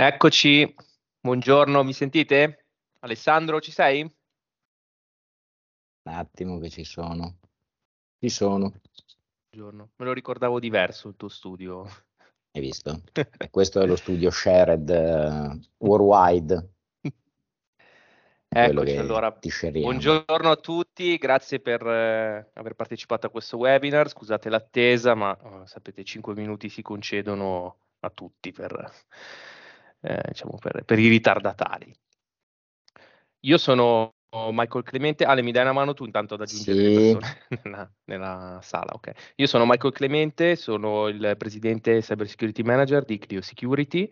Eccoci, buongiorno, mi sentite? Alessandro, ci sei? Un attimo che ci sono. Ci sono. Buongiorno, me lo ricordavo diverso il tuo studio. Hai visto? Questo è lo studio shared uh, worldwide. Eccoci, allora, buongiorno a tutti, grazie per eh, aver partecipato a questo webinar, scusate l'attesa, ma oh, sapete 5 minuti si concedono a tutti per eh, diciamo per, per, i ritardatari. Io sono Michael Clemente, Ale mi dai una mano tu intanto ad aggiungere sì. le persone nella, nella, sala, ok. Io sono Michael Clemente, sono il presidente Cyber Security Manager di Clio Security,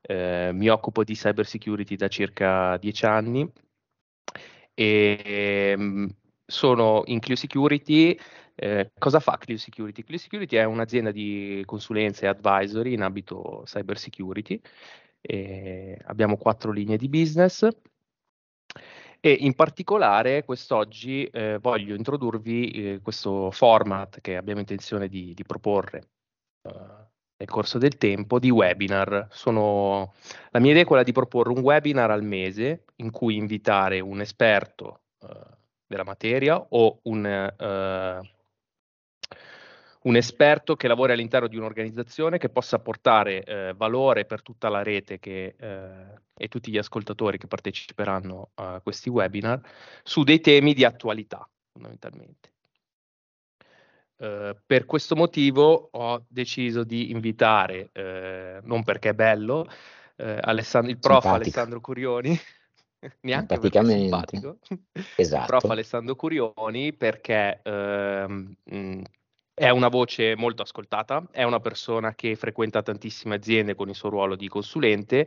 eh, mi occupo di cyber security da circa dieci anni e ehm, sono in Clio Security. Eh, cosa fa Clio Security? Clio Security è un'azienda di consulenza e advisory in ambito cyber security e abbiamo quattro linee di business e in particolare quest'oggi eh, voglio introdurvi eh, questo format che abbiamo intenzione di, di proporre uh, nel corso del tempo di webinar. Sono, la mia idea è quella di proporre un webinar al mese in cui invitare un esperto uh, della materia o un uh, un esperto che lavori all'interno di un'organizzazione che possa portare eh, valore per tutta la rete che, eh, e tutti gli ascoltatori che parteciperanno a questi webinar su dei temi di attualità fondamentalmente. Uh, per questo motivo ho deciso di invitare, uh, non perché è bello, uh, Alessandro, il prof Simpatico. Alessandro Curioni, neanche perché è simpatico, esatto. il prof Alessandro Curioni perché ehm, mh, è una voce molto ascoltata, è una persona che frequenta tantissime aziende con il suo ruolo di consulente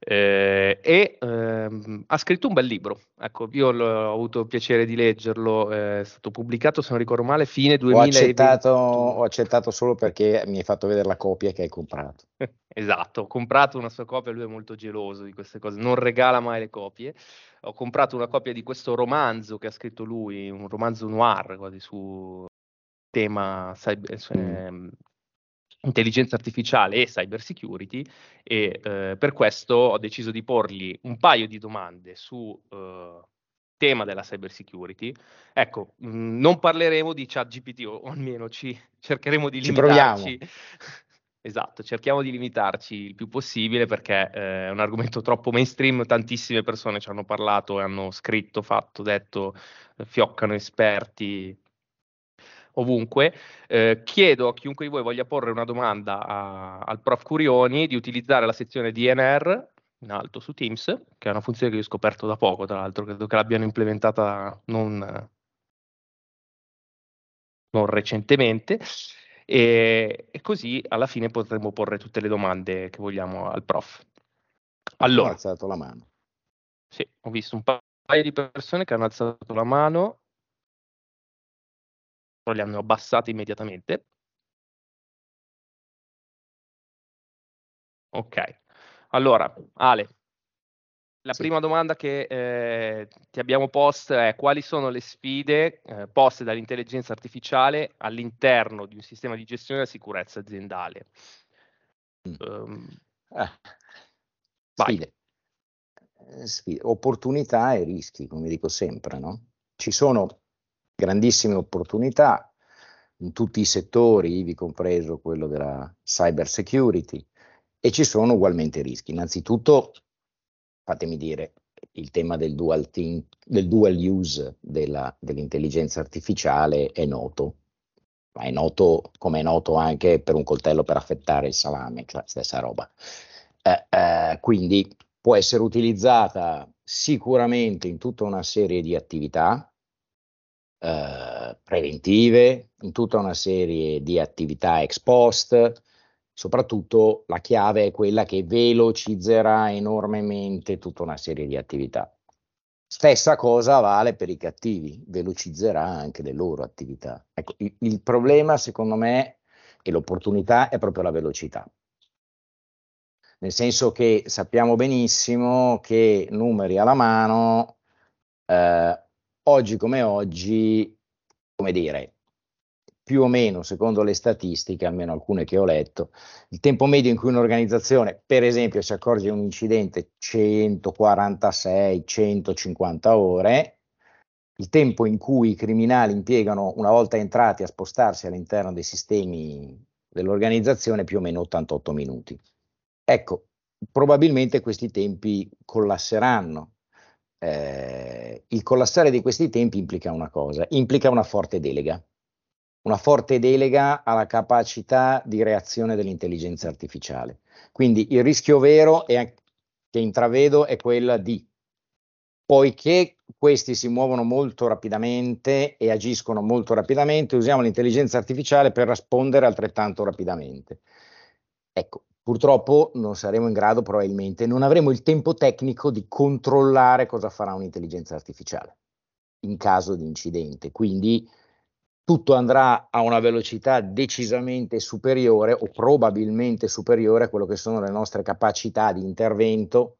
eh, e ehm, ha scritto un bel libro. Ecco, io ho avuto il piacere di leggerlo, è stato pubblicato, se non ricordo male, fine 2020. Ho accettato, ho accettato solo perché mi hai fatto vedere la copia che hai comprato. esatto, ho comprato una sua copia, lui è molto geloso di queste cose, non regala mai le copie. Ho comprato una copia di questo romanzo che ha scritto lui, un romanzo noir quasi su tema cyber, eh, intelligenza artificiale e cyber security e eh, per questo ho deciso di porgli un paio di domande su eh, tema della cyber security. Ecco, mh, mm, non parleremo di chat GPT o, o almeno ci cercheremo di limitarci. Esatto, cerchiamo di limitarci il più possibile perché eh, è un argomento troppo mainstream, tantissime persone ci hanno parlato e hanno scritto, fatto, detto, fioccano esperti, ovunque. Eh, chiedo a chiunque di voi voglia porre una domanda a, al prof Curioni di utilizzare la sezione DNR in alto su Teams, che è una funzione che io ho scoperto da poco, tra l'altro, credo che l'abbiano implementata non, non recentemente. E, e, così alla fine potremo porre tutte le domande che vogliamo al prof. Allora, ho alzato la mano. Sì, ho visto un paio di persone che hanno alzato la mano li hanno abbassati immediatamente. Ok, allora Ale, la sì. prima domanda che eh, ti abbiamo posto è quali sono le sfide eh, poste dall'intelligenza artificiale all'interno di un sistema di gestione della sicurezza aziendale? Mm. Um, ah. sfide. Eh, sfide. Opportunità e rischi, come dico sempre, no? Ci sono grandissime opportunità in tutti i settori, ivi compreso quello della cyber security, e ci sono ugualmente rischi. Innanzitutto, fatemi dire, il tema del dual, team, del dual use della, dell'intelligenza artificiale è noto, ma è noto come è noto anche per un coltello per affettare il salame, cioè stessa roba. Eh, eh, quindi può essere utilizzata sicuramente in tutta una serie di attività, eh, preventive, in tutta una serie di attività ex post. Soprattutto la chiave è quella che velocizzerà enormemente tutta una serie di attività. Stessa cosa vale per i cattivi, velocizzerà anche le loro attività. Ecco, il, il problema, secondo me, e l'opportunità è proprio la velocità. Nel senso che sappiamo benissimo che numeri alla mano, eh, oggi come oggi, come dire, più o meno, secondo le statistiche, almeno alcune che ho letto, il tempo medio in cui un'organizzazione, per esempio, si accorge di un incidente 146-150 ore, il tempo in cui i criminali impiegano, una volta entrati, a spostarsi all'interno dei sistemi dell'organizzazione, più o meno 88 minuti. Ecco, probabilmente questi tempi collasseranno. Eh, il collassare di questi tempi implica una cosa, implica una forte delega una forte delega alla capacità di reazione dell'intelligenza artificiale. Quindi il rischio vero è, che intravedo è quella di, poiché questi si muovono molto rapidamente e agiscono molto rapidamente, usiamo l'intelligenza artificiale per rispondere altrettanto rapidamente. Ecco, purtroppo non saremo in grado probabilmente, non avremo il tempo tecnico di controllare cosa farà un'intelligenza artificiale in caso di incidente. Quindi tutto andrà a una velocità decisamente superiore o probabilmente superiore a quello che sono le nostre capacità di intervento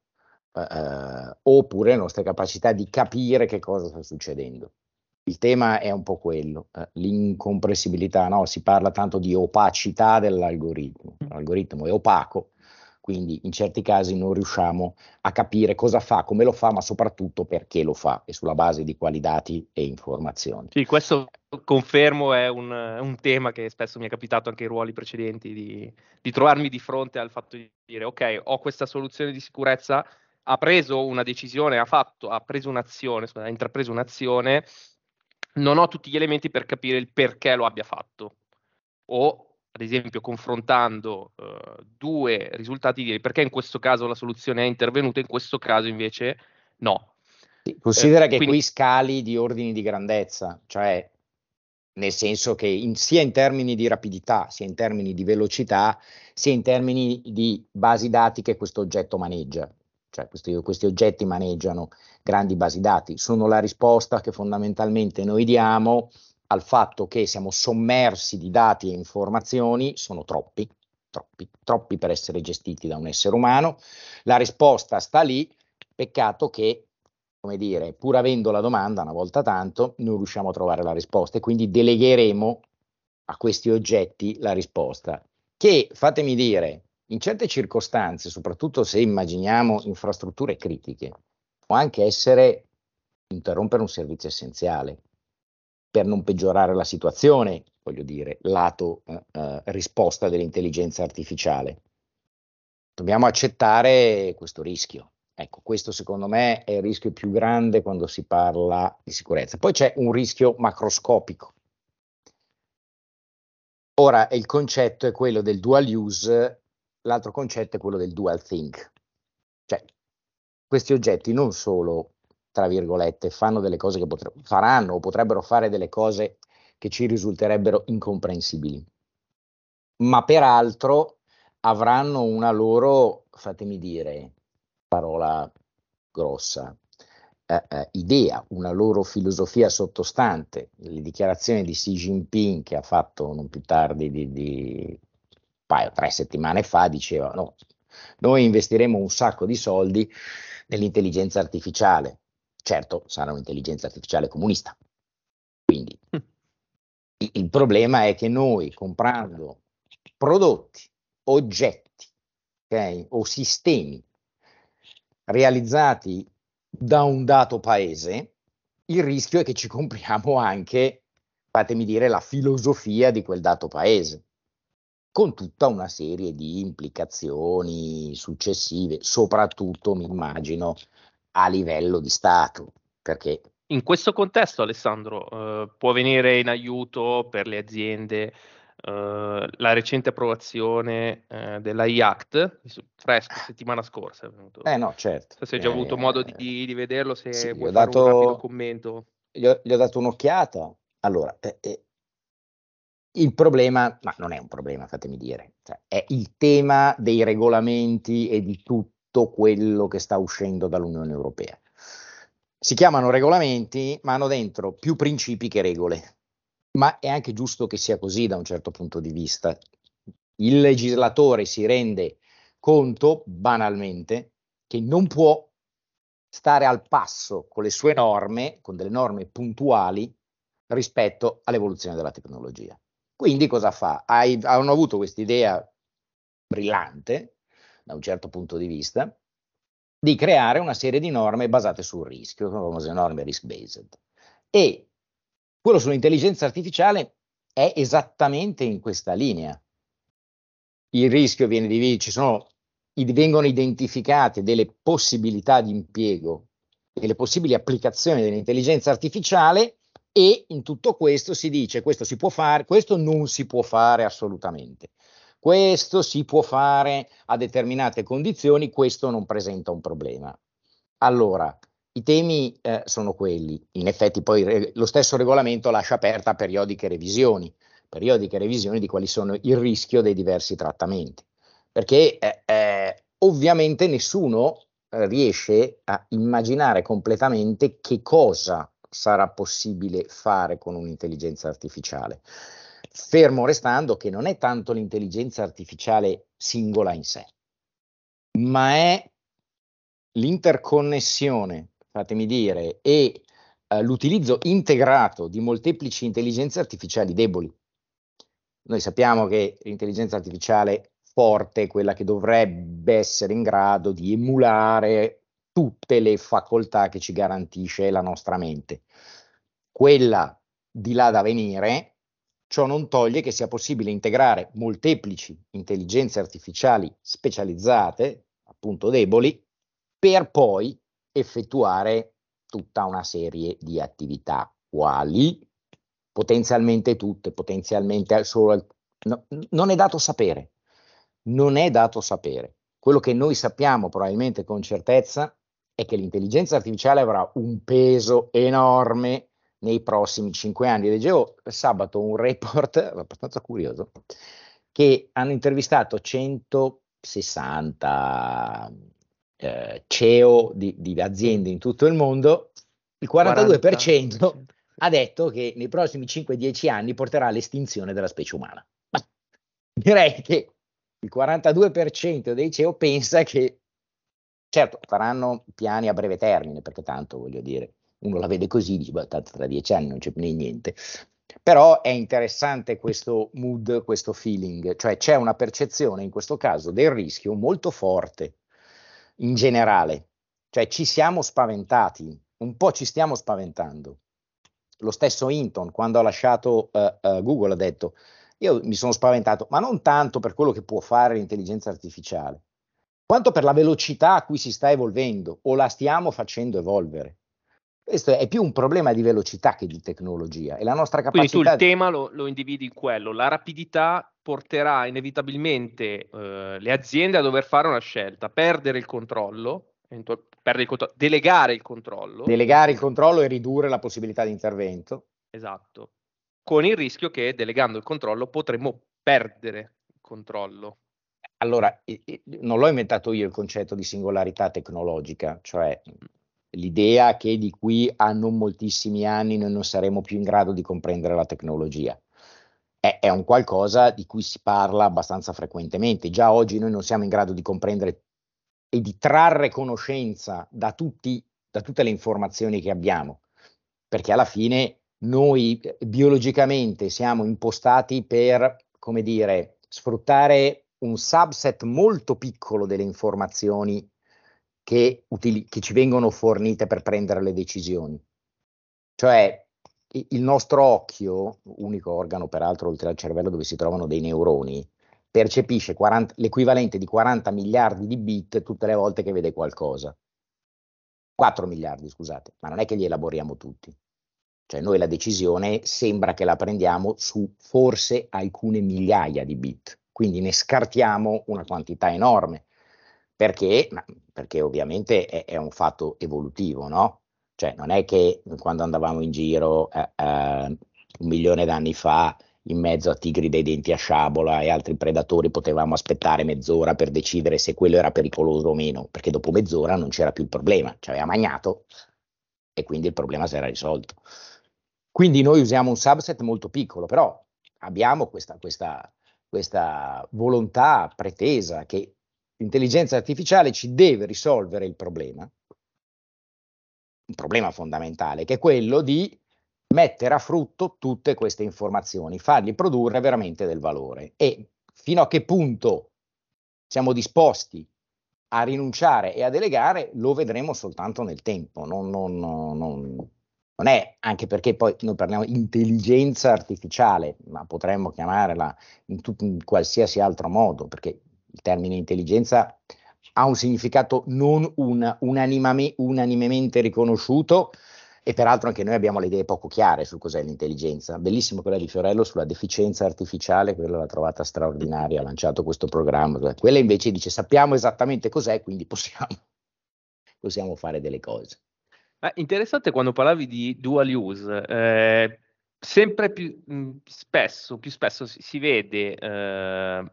eh, oppure le nostre capacità di capire che cosa sta succedendo. Il tema è un po' quello, eh, l'incomprensibilità, no? si parla tanto di opacità dell'algoritmo, l'algoritmo è opaco, quindi in certi casi non riusciamo a capire cosa fa, come lo fa, ma soprattutto perché lo fa e sulla base di quali dati e informazioni. Sì, questo confermo è un, un tema che spesso mi è capitato anche in ruoli precedenti, di, di trovarmi di fronte al fatto di dire ok, ho questa soluzione di sicurezza, ha preso una decisione, ha fatto, ha preso un'azione, ha intrapreso un'azione, non ho tutti gli elementi per capire il perché lo abbia fatto. O ad esempio confrontando uh, due risultati, dire perché in questo caso la soluzione è intervenuta, in questo caso invece no. Considera eh, che quindi... qui scali di ordini di grandezza, cioè nel senso che in, sia in termini di rapidità, sia in termini di velocità, sia in termini di basi dati che questo oggetto maneggia. Cioè questi, questi oggetti maneggiano grandi basi dati, sono la risposta che fondamentalmente noi diamo al fatto che siamo sommersi di dati e informazioni sono troppi, troppi, troppi per essere gestiti da un essere umano. La risposta sta lì, peccato che, come dire, pur avendo la domanda una volta tanto, non riusciamo a trovare la risposta e quindi delegheremo a questi oggetti la risposta. Che, fatemi dire, in certe circostanze, soprattutto se immaginiamo infrastrutture critiche, può anche essere interrompere un servizio essenziale per non peggiorare la situazione, voglio dire, lato eh, eh, risposta dell'intelligenza artificiale. Dobbiamo accettare questo rischio. Ecco, questo secondo me è il rischio più grande quando si parla di sicurezza. Poi c'è un rischio macroscopico. Ora, il concetto è quello del dual use, l'altro concetto è quello del dual think. Cioè, questi oggetti non solo tra virgolette, fanno delle cose che potre- faranno o potrebbero fare delle cose che ci risulterebbero incomprensibili, ma peraltro avranno una loro, fatemi dire, parola grossa, eh, eh, idea, una loro filosofia sottostante. Le dichiarazioni di Xi Jinping che ha fatto non più tardi di, di paio, tre settimane fa, diceva no, noi investiremo un sacco di soldi nell'intelligenza artificiale, Certo, sarà un'intelligenza artificiale comunista. Quindi il problema è che noi comprando prodotti, oggetti okay, o sistemi realizzati da un dato paese, il rischio è che ci compriamo anche, fatemi dire, la filosofia di quel dato paese, con tutta una serie di implicazioni successive, soprattutto mi immagino a livello di Stato. Perché in questo contesto, Alessandro, eh, può venire in aiuto per le aziende eh, la recente approvazione eh, della IACT, fresco, settimana scorsa è venuto. Eh no, certo. Se hai già avuto modo di, eh, di, vederlo, se sì, vuoi fare dato, un rapido commento. Gli ho, gli ho dato un'occhiata. Allora, eh, eh, il problema, ma non è un problema, fatemi dire, cioè, è il tema dei regolamenti e di tutto quello che sta uscendo dall'Unione Europea. Si chiamano regolamenti, ma hanno dentro più principi che regole. Ma è anche giusto che sia così da un certo punto di vista. Il legislatore si rende conto, banalmente, che non può stare al passo con le sue norme, con delle norme puntuali rispetto all'evoluzione della tecnologia. Quindi cosa fa? Hai, hanno avuto questa idea brillante, da un certo punto di vista, di creare una serie di norme basate sul rischio, le famose norme risk-based. E quello sull'intelligenza artificiale è esattamente in questa linea. Il rischio viene diviso, ci sono, vengono identificate delle possibilità di impiego, delle possibili applicazioni dell'intelligenza artificiale e in tutto questo si dice questo si può fare, questo non si può fare assolutamente. Questo si può fare a determinate condizioni, questo non presenta un problema. Allora, i temi eh, sono quelli, in effetti poi re- lo stesso regolamento lascia aperta periodiche revisioni, periodiche revisioni di quali sono il rischio dei diversi trattamenti, perché eh, eh, ovviamente nessuno riesce a immaginare completamente che cosa sarà possibile fare con un'intelligenza artificiale fermo restando che non è tanto l'intelligenza artificiale singola in sé, ma è l'interconnessione, fatemi dire, e eh, l'utilizzo integrato di molteplici intelligenze artificiali deboli. Noi sappiamo che l'intelligenza artificiale forte è quella che dovrebbe essere in grado di emulare tutte le facoltà che ci garantisce la nostra mente. Quella di là da venire Ciò non toglie che sia possibile integrare molteplici intelligenze artificiali specializzate, appunto deboli, per poi effettuare tutta una serie di attività, quali potenzialmente tutte, potenzialmente solo... No, non è dato sapere, non è dato sapere. Quello che noi sappiamo probabilmente con certezza è che l'intelligenza artificiale avrà un peso enorme nei prossimi cinque anni. Leggevo sabato un report abbastanza curioso che hanno intervistato 160 eh, CEO di, di, aziende in tutto il mondo, il 42% 40. ha detto che nei prossimi 5-10 anni porterà all'estinzione della specie umana. Ma direi che il 42% dei CEO pensa che, certo, faranno piani a breve termine, perché tanto voglio dire, uno la vede così, dice, beh, tanto tra dieci anni non c'è più niente. Però è interessante questo mood, questo feeling, cioè c'è una percezione in questo caso del rischio molto forte in generale, cioè ci siamo spaventati, un po' ci stiamo spaventando. Lo stesso Hinton, quando ha lasciato uh, uh, Google, ha detto, io mi sono spaventato, ma non tanto per quello che può fare l'intelligenza artificiale, quanto per la velocità a cui si sta evolvendo o la stiamo facendo evolvere. Questo è più un problema di velocità che di tecnologia e la nostra capacità. Quindi tu il tema lo, lo individi in quello, la rapidità porterà inevitabilmente eh, le aziende a dover fare una scelta, perdere il controllo, perdere il controllo, delegare il controllo. Delegare il controllo e ridurre la possibilità di intervento. Esatto, con il rischio che delegando il controllo potremmo perdere il controllo. Allora, non l'ho inventato io il concetto di singolarità tecnologica, cioè l'idea che di qui a non moltissimi anni noi non saremo più in grado di comprendere la tecnologia. È, è, un qualcosa di cui si parla abbastanza frequentemente. Già oggi noi non siamo in grado di comprendere e di trarre conoscenza da, tutti, da tutte le informazioni che abbiamo, perché alla fine noi eh, biologicamente siamo impostati per, come dire, sfruttare un subset molto piccolo delle informazioni che, utili- che ci vengono fornite per prendere le decisioni. Cioè il nostro occhio, unico organo peraltro oltre al cervello dove si trovano dei neuroni, percepisce 40, l'equivalente di 40 miliardi di bit tutte le volte che vede qualcosa. 4 miliardi, scusate, ma non è che li elaboriamo tutti. Cioè noi la decisione sembra che la prendiamo su forse alcune migliaia di bit, quindi ne scartiamo una quantità enorme perché, perché ovviamente è, è, un fatto evolutivo, no? Cioè non è che quando andavamo in giro eh, eh, un milione d'anni fa in mezzo a tigri dei denti a sciabola e altri predatori potevamo aspettare mezz'ora per decidere se quello era pericoloso o meno, perché dopo mezz'ora non c'era più il problema, ci aveva magnato e quindi il problema si era risolto. Quindi noi usiamo un subset molto piccolo, però abbiamo questa, questa, questa volontà pretesa che l'intelligenza artificiale ci deve risolvere il problema, un problema fondamentale, che è quello di mettere a frutto tutte queste informazioni, fargli produrre veramente del valore. E fino a che punto siamo disposti a rinunciare e a delegare lo vedremo soltanto nel tempo, non, non, non, non è anche perché poi noi parliamo di intelligenza artificiale, ma potremmo chiamarla in, tut, in qualsiasi altro modo, perché il termine intelligenza ha un significato non un, unanimame, unanimemente riconosciuto e peraltro anche noi abbiamo le idee poco chiare su cos'è l'intelligenza. Bellissimo quella di Fiorello sulla deficienza artificiale, quella l'ha trovata straordinaria, ha lanciato questo programma. Quella invece dice sappiamo esattamente cos'è, quindi possiamo, possiamo fare delle cose. Eh, interessante quando parlavi di dual use. Eh, sempre più mh, spesso, più spesso si, si vede eh,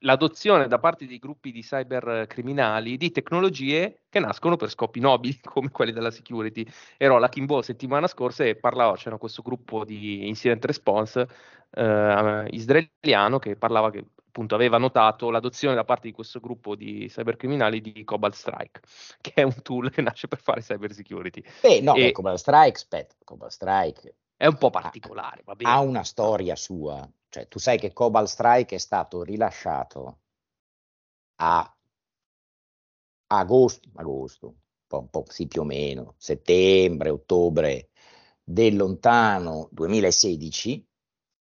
l'adozione da parte di gruppi di cybercriminali di tecnologie che nascono per scopi nobili come quelli della security. Ero alla Kimbo settimana scorsa e parlavo, c'era questo gruppo di incident response eh, israeliano che parlava che appunto aveva notato l'adozione da parte di questo gruppo di cybercriminali di Cobalt Strike, che è un tool che nasce per fare cyber security. Beh, no, e... Cobalt Strike, aspetta, Cobalt Strike è un po' particolare, ha, ha una storia sua cioè, tu sai che Cobalt Strike è stato rilasciato a agosto, agosto un po', un po', sì più o meno, settembre, ottobre del lontano 2016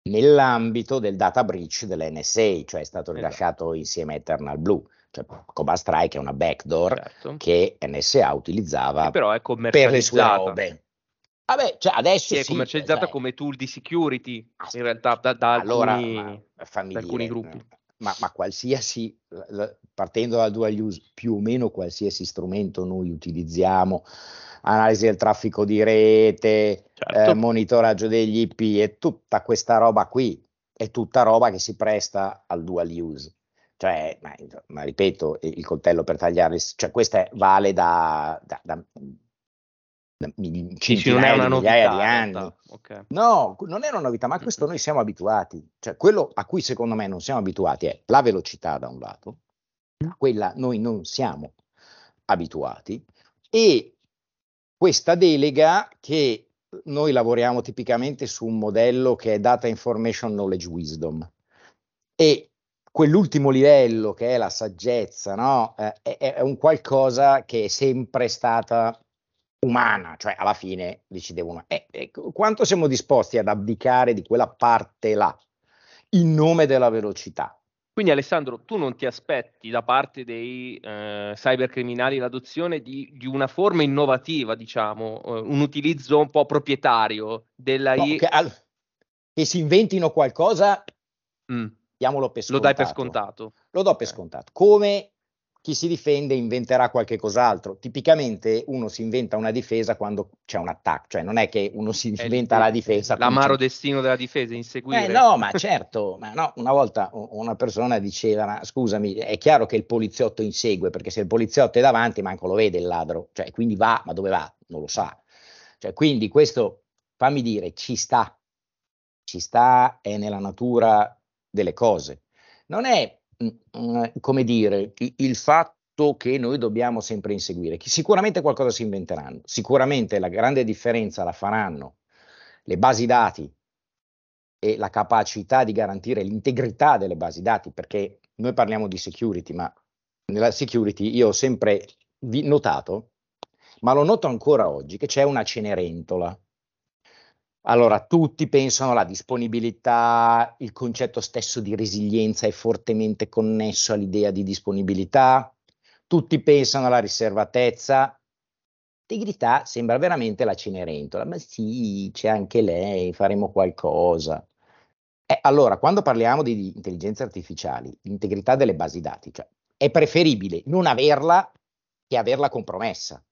nell'ambito del data breach dell'NSA, cioè è stato esatto. rilasciato esatto. insieme a Eternal Blue. Cioè, Cobalt Strike è una backdoor certo. che NSA utilizzava per le sue robe. Vabbè, cioè adesso è sì, commercializzata cioè, come tool di security in realtà da, da allora, alcuni, da alcuni gruppi. Ma, ma, qualsiasi, partendo dal dual use, più o meno qualsiasi strumento noi utilizziamo, analisi del traffico di rete, certo. eh, monitoraggio degli IP e tutta questa roba qui, è tutta roba che si presta al dual use. Cioè, ma, ma ripeto, il coltello per tagliare, cioè questa vale da, da, da centinaia non è una novità, di anni. Okay. No, non è una novità, ma a questo noi siamo abituati. Cioè, quello a cui secondo me non siamo abituati è la velocità da un lato, a quella noi non siamo abituati, e questa delega che noi lavoriamo tipicamente su un modello che è Data Information Knowledge Wisdom e quell'ultimo livello che è la saggezza, no? eh, è, è, un qualcosa che è sempre stata umana, cioè alla fine decidevano eh, eh, quanto siamo disposti ad abdicare di quella parte là in nome della velocità. Quindi Alessandro, tu non ti aspetti da parte dei eh, cybercriminali l'adozione di, di, una forma innovativa, diciamo, eh, un utilizzo un po' proprietario della no, che, al, che, si inventino qualcosa, mm. diamolo per scontato. Lo dai per scontato. Lo do per scontato. Come chi si difende inventerà qualche cos'altro. Tipicamente uno si inventa una difesa quando c'è un attacco, cioè non è che uno si inventa la difesa. L'amaro destino della difesa, inseguire. Eh no, ma certo, ma no, una volta una persona diceva, ma scusami, è chiaro che il poliziotto insegue, perché se il poliziotto è davanti manco lo vede il ladro, cioè quindi va, ma dove va? Non lo sa. Cioè, quindi questo, fammi dire, ci sta, ci sta, è nella natura delle cose. Non è come dire, il fatto che noi dobbiamo sempre inseguire, sicuramente qualcosa si inventeranno, sicuramente la grande differenza la faranno le basi dati e la capacità di garantire l'integrità delle basi dati, perché noi parliamo di security, ma nella security io ho sempre notato, ma lo noto ancora oggi, che c'è una cenerentola allora, tutti pensano alla disponibilità, il concetto stesso di resilienza è fortemente connesso all'idea di disponibilità, tutti pensano alla riservatezza. Integrità sembra veramente la Cenerentola, ma sì, c'è anche lei, faremo qualcosa. Eh, allora, quando parliamo di, intelligenza artificiali, l'integrità delle basi dati, cioè è preferibile non averla che averla compromessa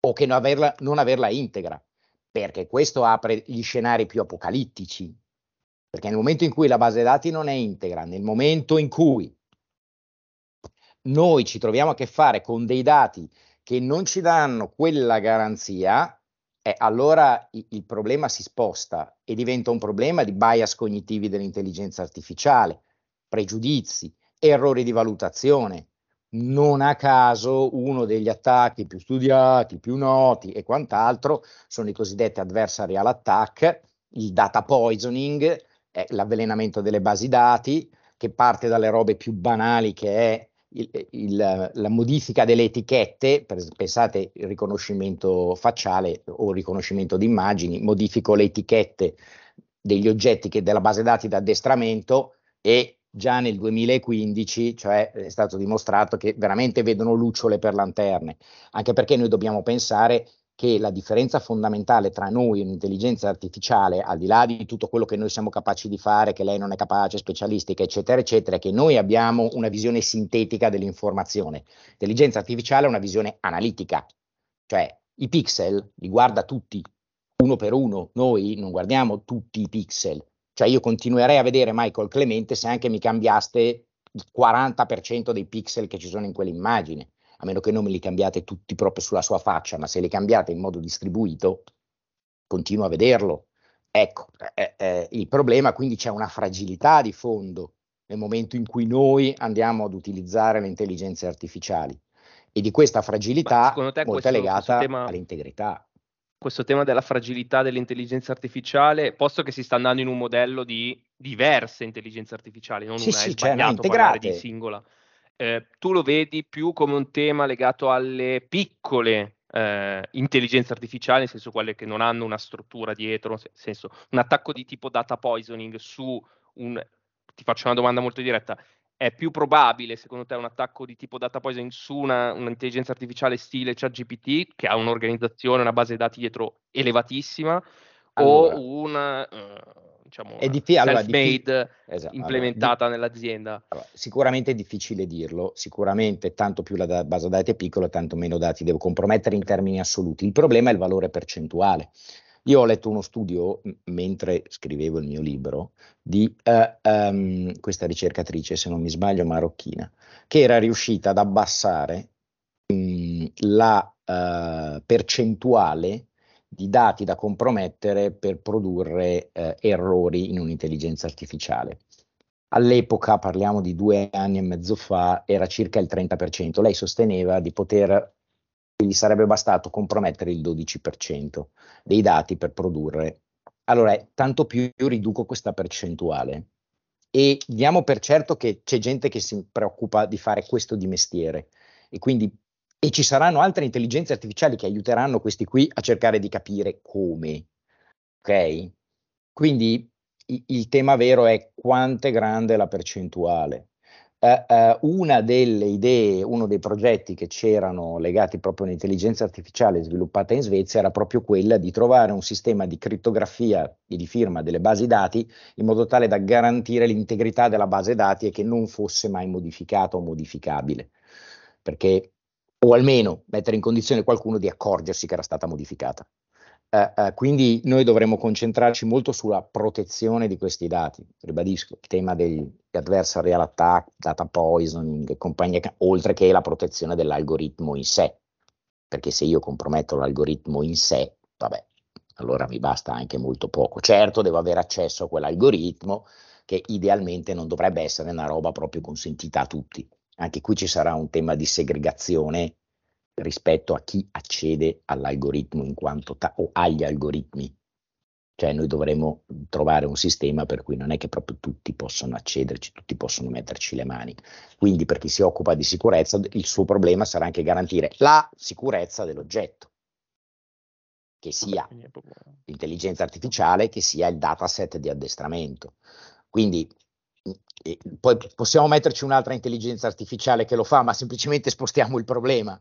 o che non averla, non averla integra perché questo apre gli scenari più apocalittici. Perché nel momento in cui la base dati non è integra, nel momento in cui noi ci troviamo a che fare con dei dati che non ci danno quella garanzia, eh, allora il, il problema si sposta e diventa un problema di bias cognitivi dell'intelligenza artificiale, pregiudizi, errori di valutazione, non a caso uno degli attacchi più studiati, più noti e quant'altro sono i cosiddetti adversarial attack, il data poisoning, è l'avvelenamento delle basi dati, che parte dalle robe più banali che è il, il, la modifica delle etichette, pensate il riconoscimento facciale o riconoscimento di immagini, modifico le etichette degli oggetti che della base dati d'addestramento e già nel 2015, cioè è stato dimostrato che veramente vedono lucciole per lanterne, anche perché noi dobbiamo pensare che la differenza fondamentale tra noi e l'intelligenza artificiale, al di là di tutto quello che noi siamo capaci di fare, che lei non è capace, specialistica, eccetera, eccetera, è che noi abbiamo una visione sintetica dell'informazione. L'intelligenza artificiale è una visione analitica, cioè i pixel li guarda tutti, uno per uno, noi non guardiamo tutti i pixel, cioè io continuerei a vedere Michael Clemente se anche mi cambiaste il 40% dei pixel che ci sono in quell'immagine a meno che non me li cambiate tutti proprio sulla sua faccia, ma se li cambiate in modo distribuito, continuo a vederlo. Ecco, eh, eh, il problema quindi c'è una fragilità di fondo nel momento in cui noi andiamo ad utilizzare le intelligenze artificiali e di questa fragilità molto questo, è legata tema, all'integrità. Questo tema della fragilità dell'intelligenza artificiale, posto che si sta andando in un modello di diverse intelligenze artificiali, non sì, una, sì, cioè, parlare di singola eh, tu lo vedi più come un tema legato alle piccole eh, intelligenze artificiali, nel senso quelle che non hanno una struttura dietro, nel senso un attacco di tipo data poisoning su un... Ti faccio una domanda molto diretta. È più probabile, secondo te, un attacco di tipo data poisoning su una, un'intelligenza artificiale stile ChatGPT, che ha un'organizzazione, una base dati dietro elevatissima, allora. o un... Uh, diciamo, è diffi- allora, self-made esatto, implementata allora, nell'azienda? Sicuramente è difficile dirlo, sicuramente tanto più la base dati è piccola, tanto meno dati devo compromettere in termini assoluti. Il problema è il valore percentuale. Io ho letto uno studio mentre scrivevo il mio libro di uh, um, questa ricercatrice, se non mi sbaglio, marocchina, che era riuscita ad abbassare um, la uh, percentuale di dati da compromettere per produrre eh, errori in un'intelligenza artificiale. All'epoca, parliamo di due anni e mezzo fa, era circa il 30%. Lei sosteneva di poter, gli sarebbe bastato compromettere il 12% dei dati per produrre. Allora, tanto più io riduco questa percentuale e diamo per certo che c'è gente che si preoccupa di fare questo di mestiere e quindi e ci saranno altre intelligenze artificiali che aiuteranno questi qui a cercare di capire come. Ok? Quindi il tema vero è quanto è grande la percentuale. Uh, uh, una delle idee, uno dei progetti che c'erano legati proprio all'intelligenza artificiale sviluppata in Svezia era proprio quella di trovare un sistema di crittografia e di firma delle basi dati in modo tale da garantire l'integrità della base dati e che non fosse mai modificata o modificabile. Perché o almeno mettere in condizione qualcuno di accorgersi che era stata modificata. Uh, uh, quindi noi dovremmo concentrarci molto sulla protezione di questi dati. Ribadisco il tema degli adversarial attack, data poisoning e compagnia, oltre che la protezione dell'algoritmo in sé. Perché se io comprometto l'algoritmo in sé, vabbè, allora mi basta anche molto poco. Certo, devo avere accesso a quell'algoritmo che idealmente non dovrebbe essere una roba proprio consentita a tutti anche qui ci sarà un tema di segregazione rispetto a chi accede all'algoritmo in quanto ta- o agli algoritmi. Cioè noi dovremo trovare un sistema per cui non è che proprio tutti possono accederci, tutti possono metterci le mani. Quindi per chi si occupa di sicurezza il suo problema sarà anche garantire la sicurezza dell'oggetto, che sia l'intelligenza artificiale, che sia il dataset di addestramento. Quindi poi possiamo metterci un'altra intelligenza artificiale che lo fa, ma semplicemente spostiamo il problema.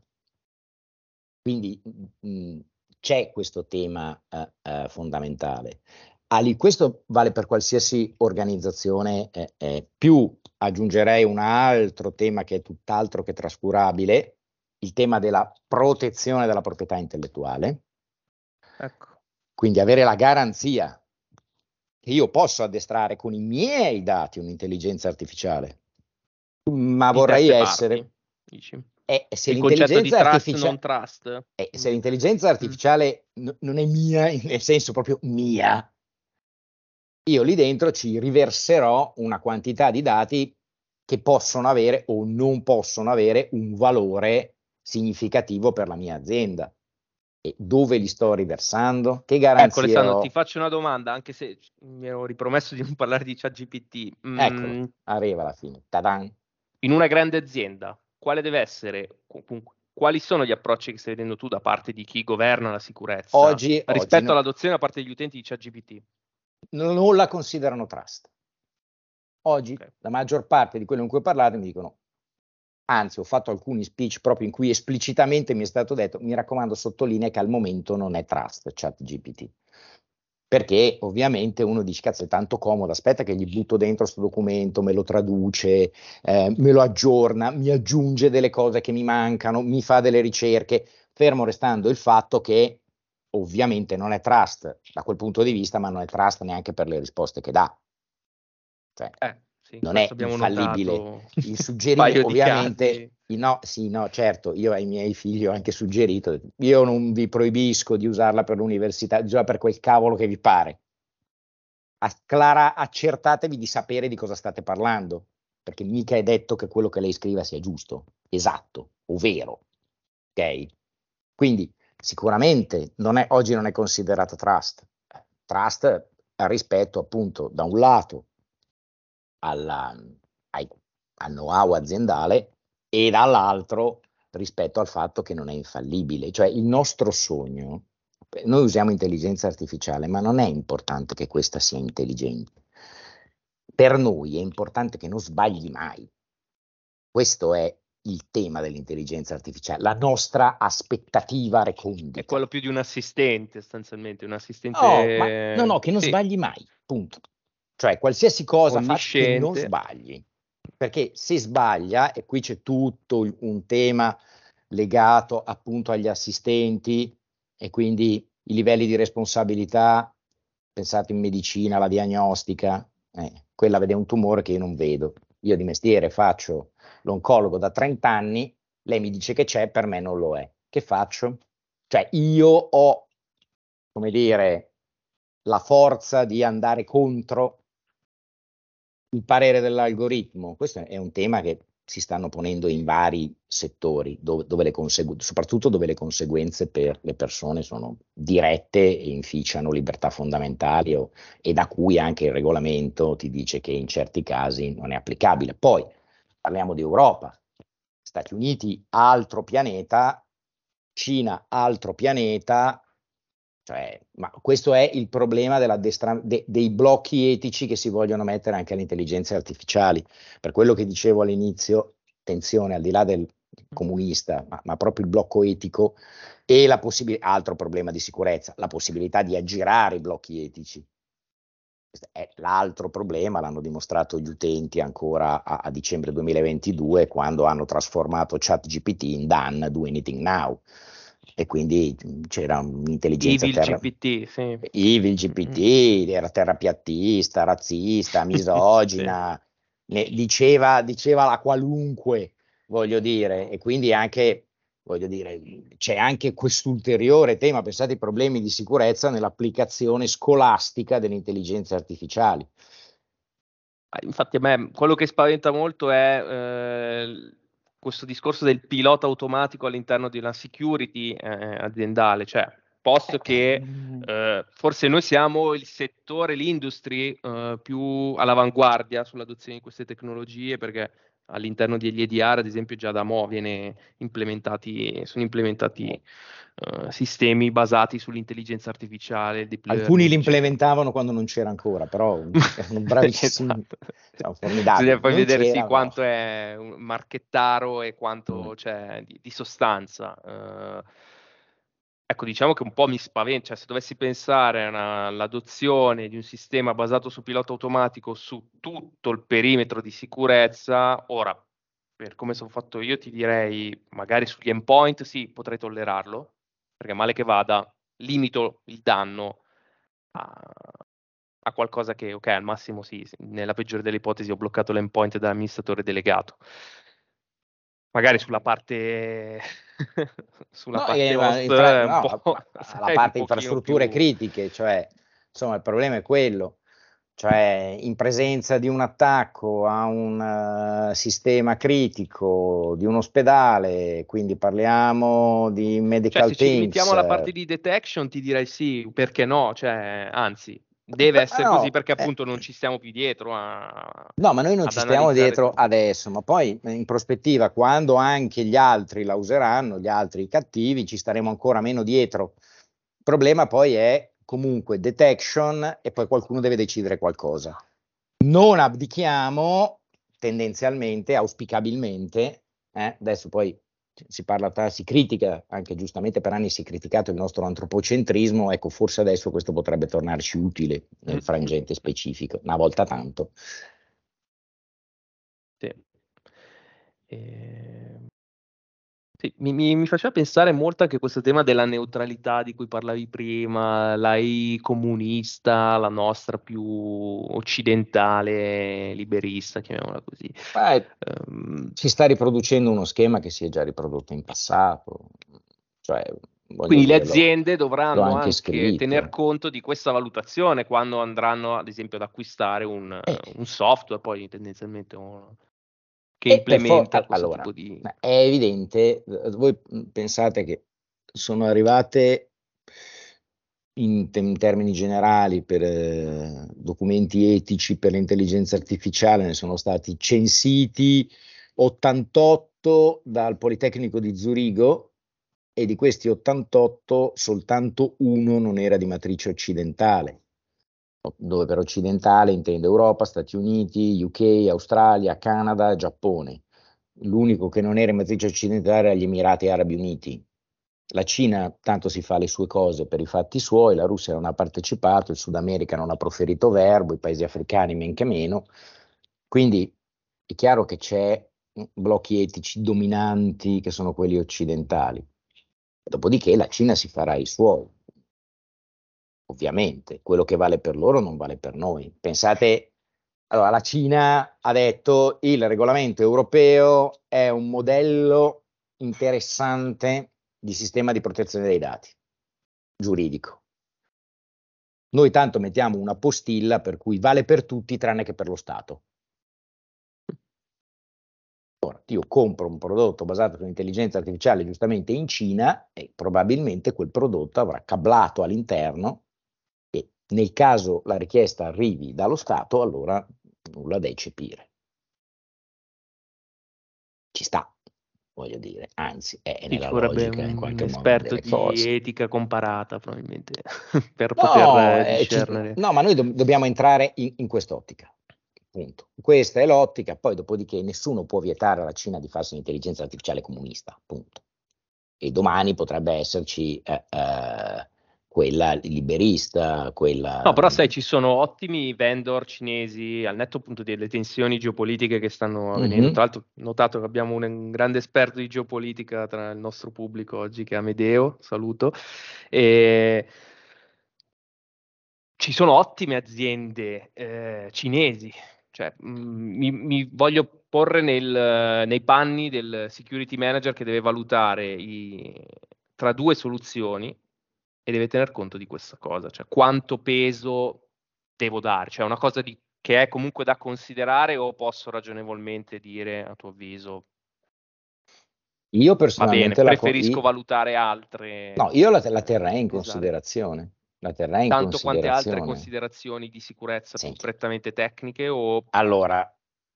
Quindi mh, c'è questo tema eh, eh, fondamentale. Ali, questo vale per qualsiasi organizzazione, eh, eh, più aggiungerei un altro tema che è tutt'altro che trascurabile, il tema della protezione della proprietà intellettuale. Ecco. Quindi avere la garanzia che io posso addestrare con i miei dati un'intelligenza artificiale, ma vorrei essere... Parti, eh, se, l'intelligenza artificiale, trust, eh, se l'intelligenza mm. artificiale mm. n- non è mia, nel senso proprio mia, io lì dentro ci riverserò una quantità di dati che possono avere o non possono avere un valore significativo per la mia azienda. E dove li sto riversando? Che garanzia Ecco Alessandro, ti faccio una domanda, anche se mi ero ripromesso di non parlare di ChatGPT. Mm, ecco, arriva alla fine. Ta-dan. In una grande azienda, quale deve essere, quali sono gli approcci che stai vedendo tu da parte di chi governa la sicurezza oggi, rispetto oggi all'adozione da parte degli utenti di ChatGPT? Non la considerano trust. Oggi okay. la maggior parte di quello in cui parlate mi dicono anzi ho fatto alcuni speech proprio in cui esplicitamente mi è stato detto, mi raccomando sottolinea che al momento non è trust chat GPT. Perché ovviamente uno dice, cazzo è tanto comodo, aspetta che gli butto dentro questo documento, me lo traduce, eh, me lo aggiorna, mi aggiunge delle cose che mi mancano, mi fa delle ricerche, fermo restando il fatto che ovviamente non è trust da quel punto di vista, ma non è trust neanche per le risposte che dà. Cioè, eh sì, non è infallibile. Il suggerimento, ovviamente, no, sì, no, certo, io ai miei figli ho anche suggerito, io non vi proibisco di usarla per l'università, usarla per quel cavolo che vi pare. A Clara, accertatevi di sapere di cosa state parlando, perché mica è detto che quello che lei scriva sia giusto, esatto, ovvero. Ok? Quindi sicuramente non è, oggi non è considerata trust. Trust rispetto appunto da un lato alla, ai, al know-how aziendale e dall'altro rispetto al fatto che non è infallibile. Cioè il nostro sogno, noi usiamo intelligenza artificiale, ma non è importante che questa sia intelligente. Per noi è importante che non sbagli mai. Questo è il tema dell'intelligenza artificiale, la nostra aspettativa recondita. È quello più di un assistente, sostanzialmente, un assistente... No, ma, no, no, che non sì. sbagli mai, punto. Cioè qualsiasi cosa faccia non sbagli, perché se sbaglia, e qui c'è tutto un tema legato appunto agli assistenti e quindi i livelli di responsabilità, pensate in medicina, la diagnostica, eh, quella vede un tumore che io non vedo. Io di mestiere faccio l'oncologo da 30 anni, lei mi dice che c'è, per me non lo è. Che faccio? Cioè io ho, come dire, la forza di andare contro il parere dell'algoritmo, questo è un tema che si stanno ponendo in vari settori, dove, dove consegu- soprattutto dove le conseguenze per le persone sono dirette e inficiano libertà fondamentali o, e da cui anche il regolamento ti dice che in certi casi non è applicabile. Poi parliamo di Europa, Stati Uniti, altro pianeta, Cina, altro pianeta, cioè, ma questo è il problema de, dei blocchi etici che si vogliono mettere anche alle intelligenze artificiali. Per quello che dicevo all'inizio, attenzione, al di là del comunista, ma, ma proprio il blocco etico e la possibilità, altro problema di sicurezza, la possibilità di aggirare i blocchi etici. Questo è l'altro problema, l'hanno dimostrato gli utenti ancora a, a dicembre 2022 quando hanno trasformato ChatGPT in Done, Do Anything Now e quindi c'era un'intelligenza Evil terra... GPT, sì. Evil GPT, mm. era terrapiattista, razzista, misogina, sì. ne, diceva, diceva la qualunque, voglio dire, e quindi anche, voglio dire, c'è anche quest'ulteriore tema, pensate ai problemi di sicurezza nell'applicazione scolastica delle intelligenze artificiali. Infatti a me quello che spaventa molto è eh, questo discorso del pilota automatico all'interno di una security eh, aziendale, cioè posto che eh, forse noi siamo il settore, l'industry eh, più all'avanguardia sull'adozione di queste tecnologie perché all'interno degli EDR, ad esempio, già da Mo' implementati, sono implementati uh, sistemi basati sull'intelligenza artificiale. Alcuni li implementavano quando non c'era ancora, però erano bravissimi, esatto. cioè. Bisogna poi vedere sì, quanto è marchettaro e quanto mm. c'è di, di sostanza. Uh, Ecco, diciamo che un po' mi spaventa, cioè se dovessi pensare all'adozione di un sistema basato su pilota automatico su tutto il perimetro di sicurezza, ora, per come sono fatto io, ti direi magari sugli endpoint sì, potrei tollerarlo, perché male che vada, limito il danno a, a qualcosa che, ok, al massimo sì, nella peggiore delle ipotesi ho bloccato l'endpoint dall'amministratore delegato magari sulla parte sulla no, parte eh, infra- no, la parte infrastrutture più... critiche, cioè insomma il problema è quello. cioè in presenza di un attacco a un uh, sistema critico di un ospedale, quindi parliamo di medical cioè, se teams. Se ci mettiamo la parte di detection ti direi sì, perché no, cioè, anzi, deve essere no, così perché eh, appunto eh, non ci stiamo più dietro a, No, ma noi non ci stiamo dietro tutto. adesso, ma poi in prospettiva quando anche gli altri la useranno, gli altri cattivi, ci staremo ancora meno dietro. Il problema poi è comunque detection e poi qualcuno deve decidere qualcosa. Non abdichiamo tendenzialmente, auspicabilmente, eh, adesso poi si parla, si critica, anche giustamente per anni si è criticato il nostro antropocentrismo, ecco forse adesso questo potrebbe tornarci utile nel frangente specifico, una volta tanto. Sì. E... Sì, mi, mi, mi faceva pensare molto anche questo tema della neutralità di cui parlavi prima, l'AI comunista, la nostra più occidentale, liberista, chiamiamola così. Eh, um, si sta riproducendo uno schema che si è già riprodotto in passato. Cioè, quindi le aziende dovranno anche, anche tener conto di questa valutazione quando andranno, ad esempio, ad acquistare un, eh. un software, poi tendenzialmente un che implementa for- allora, tipo di... È evidente, voi pensate che sono arrivate in, in termini generali per eh, documenti etici per l'intelligenza artificiale, ne sono stati censiti 88 dal Politecnico di Zurigo e di questi 88 soltanto uno non era di matrice occidentale dove per occidentale intendo Europa, Stati Uniti, UK, Australia, Canada, Giappone. L'unico che non era in matrice occidentale era gli Emirati Arabi Uniti. La Cina tanto si fa le sue cose per i fatti suoi, la Russia non ha partecipato, il Sud America non ha proferito verbo, i paesi africani men che meno. Quindi è chiaro che c'è blocchi etici dominanti che sono quelli occidentali. Dopodiché la Cina si farà i suoi ovviamente, quello che vale per loro non vale per noi. Pensate, allora la Cina ha detto il regolamento europeo è un modello interessante di sistema di protezione dei dati giuridico. Noi tanto mettiamo una postilla per cui vale per tutti tranne che per lo Stato. Ora, io compro un prodotto basato sull'intelligenza artificiale giustamente in Cina e probabilmente quel prodotto avrà cablato all'interno nel caso la richiesta arrivi dallo Stato, allora nulla da eccepire. Ci sta, voglio dire, anzi è nella Ci logica in qualche un esperto di cose. etica comparata probabilmente per no, poter eh, discernere. no, ma noi do- dobbiamo entrare in, in quest'ottica. Punto. Questa è l'ottica, poi dopodiché nessuno può vietare alla Cina di farsi un'intelligenza artificiale comunista, punto. E domani potrebbe esserci eh, eh, quella liberista, quella... No, però sai, ci sono ottimi vendor cinesi, al netto appunto delle tensioni geopolitiche che stanno avvenendo. Mm-hmm. Tra l'altro, notato che abbiamo un, un, grande esperto di geopolitica tra il nostro pubblico oggi, che è Amedeo, saluto. E... Ci sono ottime aziende eh, cinesi, cioè, mh, mm, mi, mi, voglio porre nel, nei panni del security manager che deve valutare i, tra due soluzioni e deve tener conto di questa cosa, cioè quanto peso devo dare, cioè una cosa di, che è comunque da considerare o posso ragionevolmente dire a tuo avviso io personalmente bene, preferisco io... valutare altre. No, io la, la terrei in esatto. considerazione. La terrei in Tanto quante altre considerazioni di sicurezza sì. prettamente tecniche o... Allora,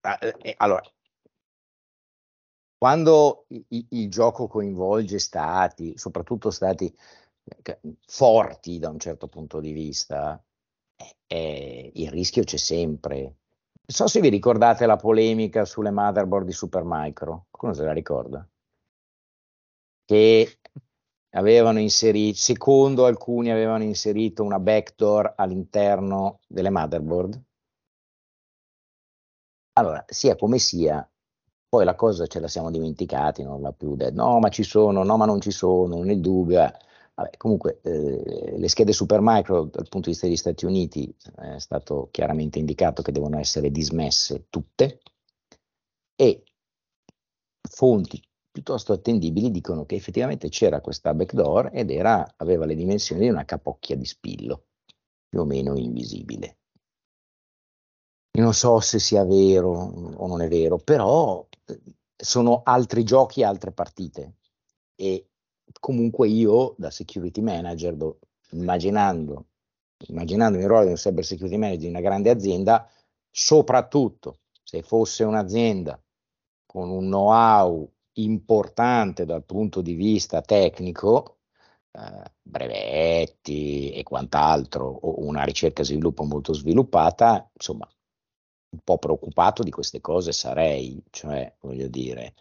eh, eh, allora quando il, il, gioco coinvolge stati, soprattutto stati forti da un certo punto di vista, eh, il rischio c'è sempre. Non so se vi ricordate la polemica sulle motherboard di Supermicro, qualcuno se la ricorda? Che avevano inserito, secondo alcuni avevano inserito una backdoor all'interno delle motherboard. Allora, sia come sia, poi la cosa ce la siamo dimenticati, non l'ha più detto, no ma ci sono, no ma non ci sono, nel dubbio. Eh. Vabbè, comunque eh, le schede Supermicro dal punto di vista degli Stati Uniti è stato chiaramente indicato che devono essere dismesse tutte e fonti piuttosto attendibili dicono che effettivamente c'era questa backdoor ed era, aveva le dimensioni di una capocchia di spillo, più o meno invisibile. non so se sia vero o non è vero, però eh, sono altri giochi, altre partite. E comunque io, da security manager, do, immaginando, immaginando il ruolo di un cyber security manager di una grande azienda, soprattutto se fosse un'azienda con un know-how importante dal punto di vista tecnico, eh, brevetti e quant'altro, o una ricerca e sviluppo molto sviluppata, insomma, un po' preoccupato di queste cose sarei, cioè voglio dire,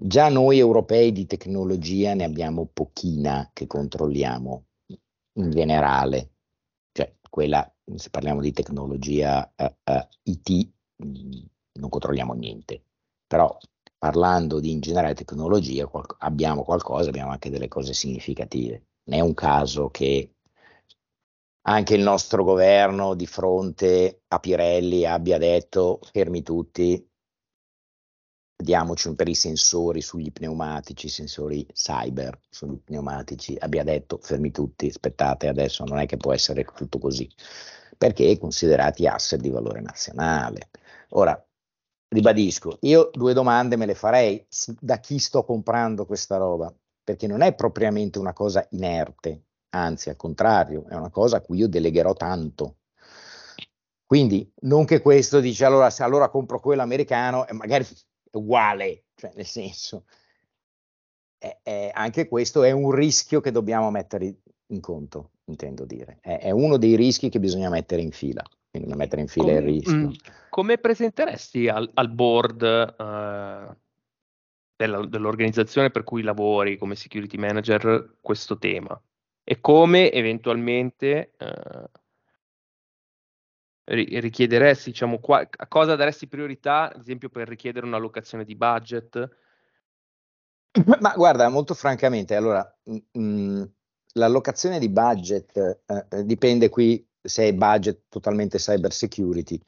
già noi europei di tecnologia ne abbiamo pochina che controlliamo in generale, cioè quella, se parliamo di tecnologia uh, uh, eh, IT, mm, non controlliamo niente, però parlando di in generale tecnologia qual- abbiamo qualcosa, abbiamo anche delle cose significative. Non è un caso che anche il nostro governo di fronte a Pirelli abbia detto fermi tutti, diamoci per i sensori sugli pneumatici, sensori cyber sugli pneumatici, abbia detto fermi tutti, aspettate adesso non è che può essere tutto così, perché considerati asset di valore nazionale. Ora, ribadisco, io due domande me le farei da chi sto comprando questa roba, perché non è propriamente una cosa inerte, anzi al contrario, è una cosa a cui io delegherò tanto. Quindi non che questo dice allora se allora compro quello americano e magari uguale, cioè nel senso, è, è, anche questo è un rischio che dobbiamo mettere in conto, intendo dire, è, è uno dei rischi che bisogna mettere in fila, quindi mettere in fila come, il rischio. Mh, mm, come presenteresti al, al board uh, della, dell'organizzazione per cui lavori come security manager questo tema? e come eventualmente eh, richiederesti, diciamo, qua, a cosa daresti priorità, ad esempio per richiedere un'allocazione di budget? Ma guarda, molto francamente, allora, mh, l'allocazione di budget eh, eh, dipende qui se è budget totalmente cyber security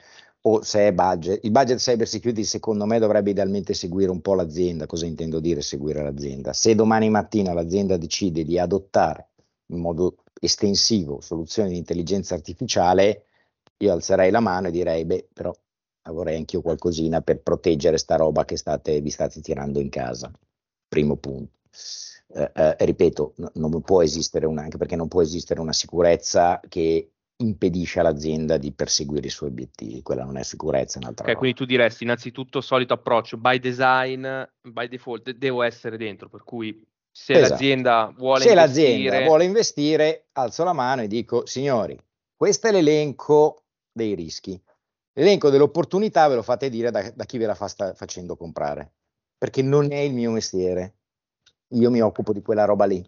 o se è budget. Il budget cyber security secondo me dovrebbe idealmente seguire un po' l'azienda. Cosa intendo dire seguire l'azienda? Se domani mattina l'azienda decide di adottare in modo estensivo soluzioni di intelligenza artificiale, io alzerei la mano e direi, beh, però vorrei anch'io qualcosina per proteggere sta roba che state, vi state tirando in casa. Primo punto. Eh, eh, ripeto, no, non può esistere una, anche perché non può esistere una sicurezza che impedisce all'azienda di perseguire i suoi obiettivi. Quella non è sicurezza, è un'altra okay, Quindi tu diresti innanzitutto solito approccio, by design, by default, devo essere dentro, per cui se esatto. l'azienda vuole se investire... l'azienda vuole investire, alzo la mano e dico, signori, questo è l'elenco dei rischi. L'elenco delle opportunità ve lo fate dire da, da chi ve la fa sta facendo comprare, perché non è il mio mestiere. Io mi occupo di quella roba lì.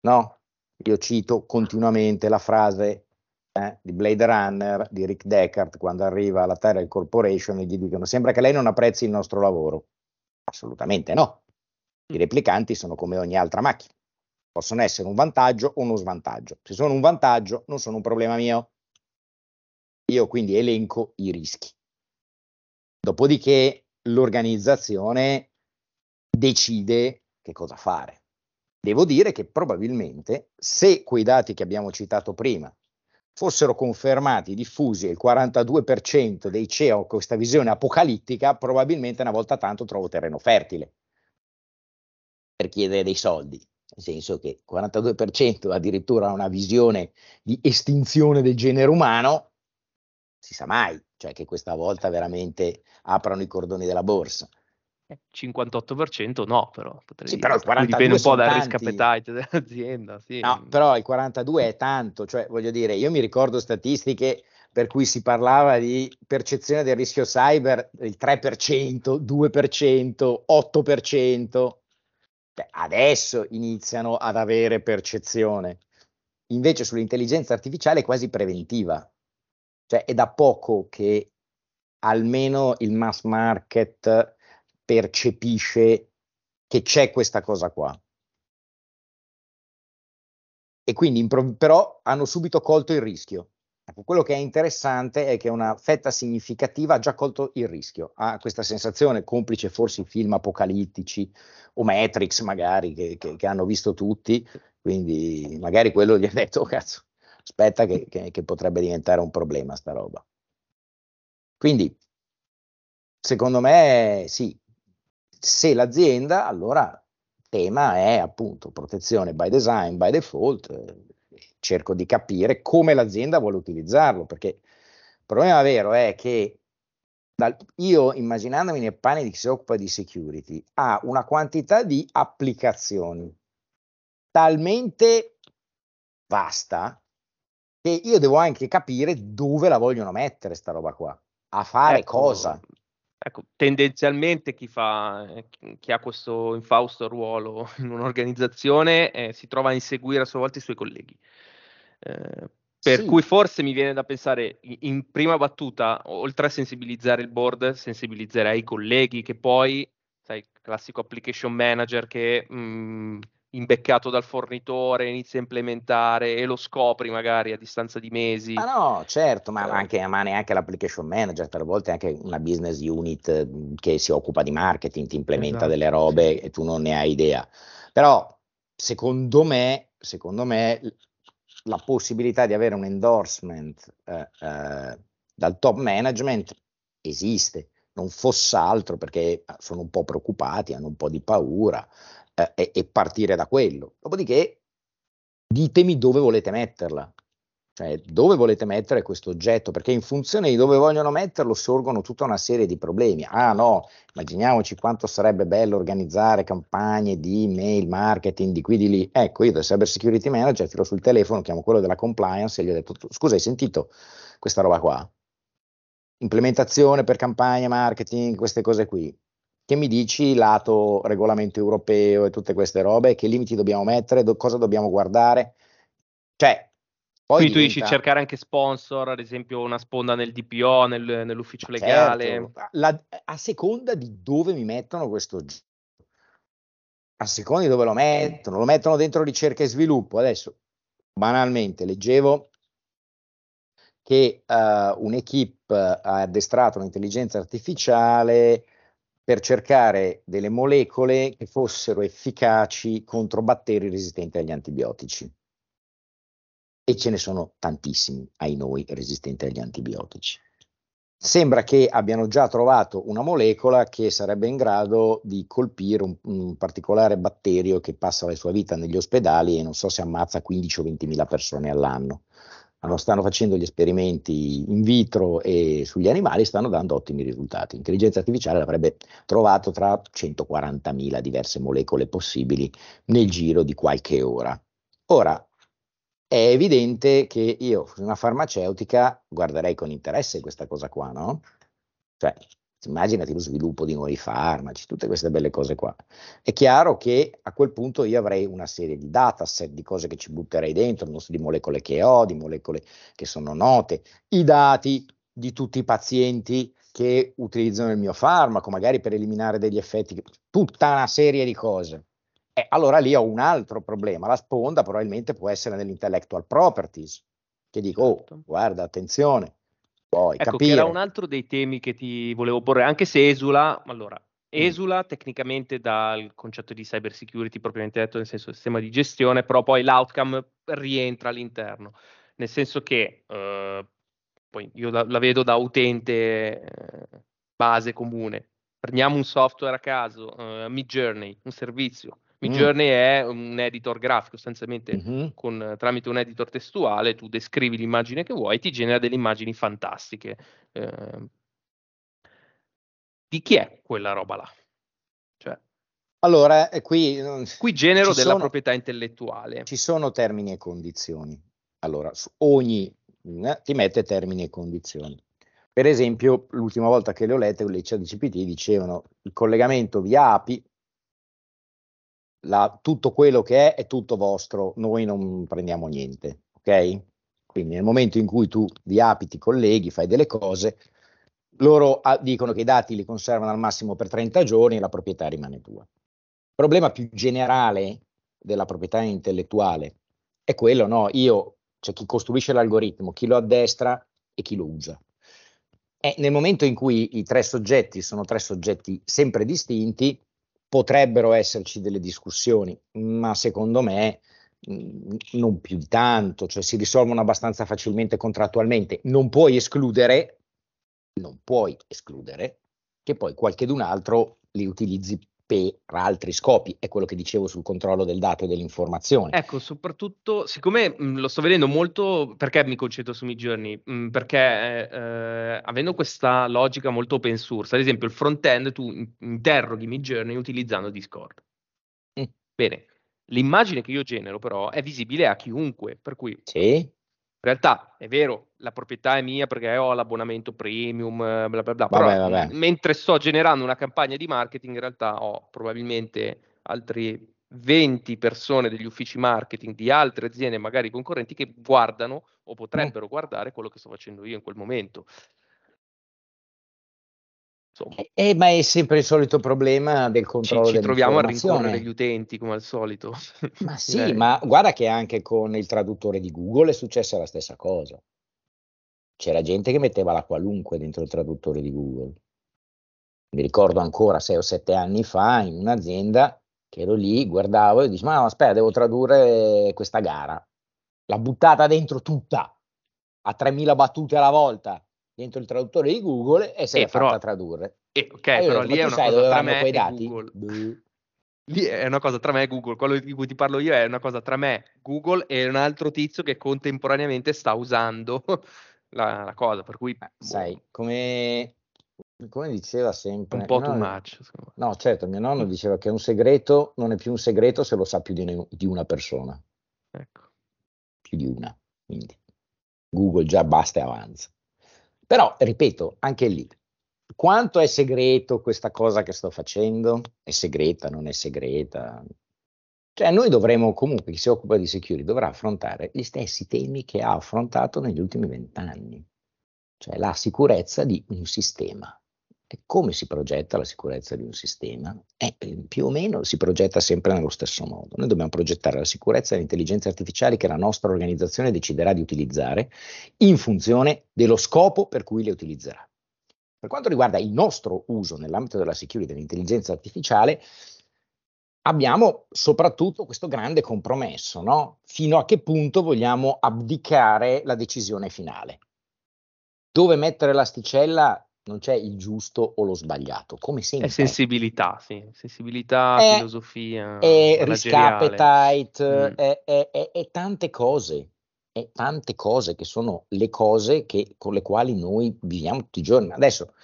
No, io cito continuamente la frase eh, di Blade Runner di Rick Deckard quando arriva alla Tyrell Corporation e gli dicono sembra che lei non apprezzi il nostro lavoro. Assolutamente no. I replicanti sono come ogni altra macchina, possono essere un vantaggio o uno svantaggio. Se sono un vantaggio, non sono un problema mio. Io quindi elenco i rischi. Dopodiché l'organizzazione decide che cosa fare. Devo dire che probabilmente se quei dati che abbiamo citato prima fossero confermati, diffusi il 42% dei CEO con questa visione apocalittica, probabilmente una volta tanto trovo terreno fertile per chiedere dei soldi, nel senso che il 42% addirittura ha una visione di estinzione del genere umano, si sa mai, cioè che questa volta veramente aprono i cordoni della borsa. 58% eh, no, però sì, però il 42 dipende un po' dal risk appetite dell'azienda. Sì. No, però il 42 è tanto, cioè voglio dire, io mi ricordo statistiche per cui si parlava di percezione del rischio cyber del 3%, 2%, 8%. Beh, adesso iniziano ad avere percezione. Invece sull'intelligenza artificiale è quasi preventiva. Cioè è da poco che almeno il mass market percepisce che c'è questa cosa qua. E quindi però hanno subito colto il rischio. Ecco, quello che è interessante è che una fetta significativa ha già colto il rischio, ha questa sensazione, complice forse i film apocalittici o Matrix magari che, che, che hanno visto tutti, quindi magari quello gli ha detto, oh, cazzo, aspetta che, che, potrebbe diventare un problema sta roba. Quindi, secondo me, sì, se l'azienda, allora tema è appunto protezione by design, by default, eh, cerco di capire come l'azienda vuole utilizzarlo, perché il problema vero è che dal, io immaginandomi nei panni di chi si occupa di security, ha una quantità di applicazioni talmente vasta che io devo anche capire dove la vogliono mettere sta roba qua, a fare ecco, cosa. Ecco, tendenzialmente chi, fa, chi ha questo infausto ruolo in un'organizzazione eh, si trova a inseguire a sua volta i suoi colleghi. Eh, per sì. cui forse mi viene da pensare in prima battuta, oltre a sensibilizzare il board, sensibilizzerei i colleghi che poi, sai, classico application manager che mh, mm, imbeccato dal fornitore, inizia a implementare e lo scopri magari a distanza di mesi. Ma no, certo, ma, eh. anche, ma neanche l'application manager, per volte anche una business unit mm, che si occupa di marketing, ti implementa esatto, delle robe e tu non ne hai idea. Però secondo me, secondo me la possibilità di avere un endorsement eh, eh, dal top management esiste, non fosse altro perché sono un po' preoccupati, hanno un po' di paura eh, e, e partire da quello. Dopodiché ditemi dove volete metterla, cioè, dove volete mettere questo oggetto? Perché in funzione di dove vogliono metterlo sorgono tutta una serie di problemi. Ah no, immaginiamoci quanto sarebbe bello organizzare campagne di email marketing di qui di lì. Ecco, io da cyber security manager tiro sul telefono, chiamo quello della compliance e gli ho detto, scusa, hai sentito questa roba qua? Implementazione per campagne marketing, queste cose qui. Che mi dici lato regolamento europeo e tutte queste robe? Che limiti dobbiamo mettere? Do- cosa dobbiamo guardare? Cioè, poi Quindi diventa... tu dici cercare anche sponsor, ad esempio una sponda nel DPO, nel, nell'ufficio legale. Certo. La, a seconda di dove mi mettono questo oggetto. A seconda di dove lo mettono, lo mettono dentro ricerca e sviluppo. Adesso, banalmente, leggevo che uh, un'equipe ha addestrato un'intelligenza artificiale per cercare delle molecole che fossero efficaci contro batteri resistenti agli antibiotici e ce ne sono tantissimi, ai noi, resistenti agli antibiotici. Sembra che abbiano già trovato una molecola che sarebbe in grado di colpire un, un particolare batterio che passa la sua vita negli ospedali e non so se ammazza 15 o 20 mila persone all'anno. Allora, stanno facendo gli esperimenti in vitro e sugli animali stanno dando ottimi risultati. L'intelligenza artificiale avrebbe trovato tra 140.000 diverse molecole possibili nel giro di qualche ora. Ora, è evidente che io, una farmaceutica, guarderei con interesse questa cosa qua, no? Cioè, immaginati lo sviluppo di nuovi farmaci, tutte queste belle cose qua. È chiaro che a quel punto io avrei una serie di dataset, di cose che ci butterei dentro, non so, di molecole che ho, di molecole che sono note, i dati di tutti i pazienti che utilizzano il mio farmaco, magari per eliminare degli effetti, tutta una serie di cose. Eh, allora lì ho un altro problema. La sponda probabilmente può essere nell'intellectual properties, che dico, oh, certo. guarda, attenzione. Poi, ecco, capire. che era un altro dei temi che ti volevo porre, anche se esula, allora, mm. esula mm. tecnicamente dal concetto di cyber security propriamente detto, nel senso sistema di gestione, però poi l'outcome rientra all'interno, nel senso che eh, poi io la, la, vedo da utente eh, base comune. Prendiamo un software a caso, uh, Mid Journey, un servizio, Midjourney mm. è un editor grafico, sostanzialmente mm-hmm. con, tramite un editor testuale tu descrivi l'immagine che vuoi e ti genera delle immagini fantastiche. Eh, di chi è quella roba là? Cioè, allora, qui, qui genero della sono, proprietà intellettuale. Ci sono termini e condizioni. Allora, su ogni eh, ti mette termini e condizioni. Per esempio, l'ultima volta che le ho lette, le ChatGPT dicevano il collegamento via API la, tutto quello che è è tutto vostro, noi non prendiamo niente, ok? Quindi nel momento in cui tu vi apiti, colleghi, fai delle cose, loro ah, dicono che i dati li conservano al massimo per 30 giorni e la proprietà rimane tua. Il problema più generale della proprietà intellettuale è quello, no? Io, cioè chi costruisce l'algoritmo, chi lo addestra e chi lo usa. E nel momento in cui i tre soggetti sono tre soggetti sempre distinti, potrebbero esserci delle discussioni, ma secondo me mh, non più di tanto, cioè si risolvono abbastanza facilmente contrattualmente. Non puoi escludere non puoi escludere che poi qualchedun altro li utilizzi per altri scopi, è quello che dicevo sul controllo del dato e dell'informazione. Ecco, soprattutto, siccome mh, lo sto vedendo molto, perché mi concentro su Midjourney? Mh, perché eh, avendo questa logica molto open source, ad esempio il front-end tu interroghi Midjourney utilizzando Discord. Mm. Bene, l'immagine che io genero però è visibile a chiunque, per cui sì. In realtà è vero, la proprietà è mia perché ho l'abbonamento premium, bla bla bla, vabbè, però vabbè. mentre sto generando una campagna di marketing in realtà ho probabilmente altri 20 persone degli uffici marketing di altre aziende magari concorrenti che guardano o potrebbero mm. guardare quello che sto facendo io in quel momento. Eh, eh, ma è sempre il solito problema del controllo ci, ci troviamo a rincorrere gli utenti come al solito. Ma sì, ma guarda che anche con il traduttore di Google è successa la stessa cosa. C'era gente che metteva la qualunque dentro il traduttore di Google. Mi ricordo ancora sei o sette anni fa in un'azienda che ero lì, guardavo e dicevo, ma aspetta, devo tradurre questa gara. L'ha buttata dentro tutta, a 3000 battute alla volta dentro il traduttore di Google e se eh, l'è però, fatta tradurre. Eh, ok, però lì è una cosa tra me e dati? Google. Lì è una cosa tra me e Google, quello di cui ti parlo io è una cosa tra me, Google e un altro tizio che contemporaneamente sta usando la, la cosa, per cui... Boh. Sai, come, come diceva sempre... Un po' too nonno, much. No, certo, mio nonno diceva che un segreto non è più un segreto se lo sa più di, ne, di una persona. Ecco. Più di una, quindi Google già basta e avanza. Però, ripeto, anche lì, quanto è segreto questa cosa che sto facendo? È segreta, non è segreta? Cioè, noi dovremo comunque, chi si occupa di security dovrà affrontare gli stessi temi che ha affrontato negli ultimi vent'anni, cioè la sicurezza di un sistema. Come si progetta la sicurezza di un sistema? Eh, più o meno si progetta sempre nello stesso modo. Noi dobbiamo progettare la sicurezza e le intelligenze artificiali che la nostra organizzazione deciderà di utilizzare in funzione dello scopo per cui le utilizzerà. Per quanto riguarda il nostro uso nell'ambito della security dell'intelligenza artificiale, abbiamo soprattutto questo grande compromesso, no? Fino a che punto vogliamo abdicare la decisione finale? Dove mettere l'asticella non c'è il giusto o lo sbagliato, come sempre. È sensibilità, sì, sensibilità, è, filosofia. È risk appetite, mm. è, è, è, tante cose, è tante cose che sono le cose che, con le quali noi viviamo tutti i giorni. Adesso,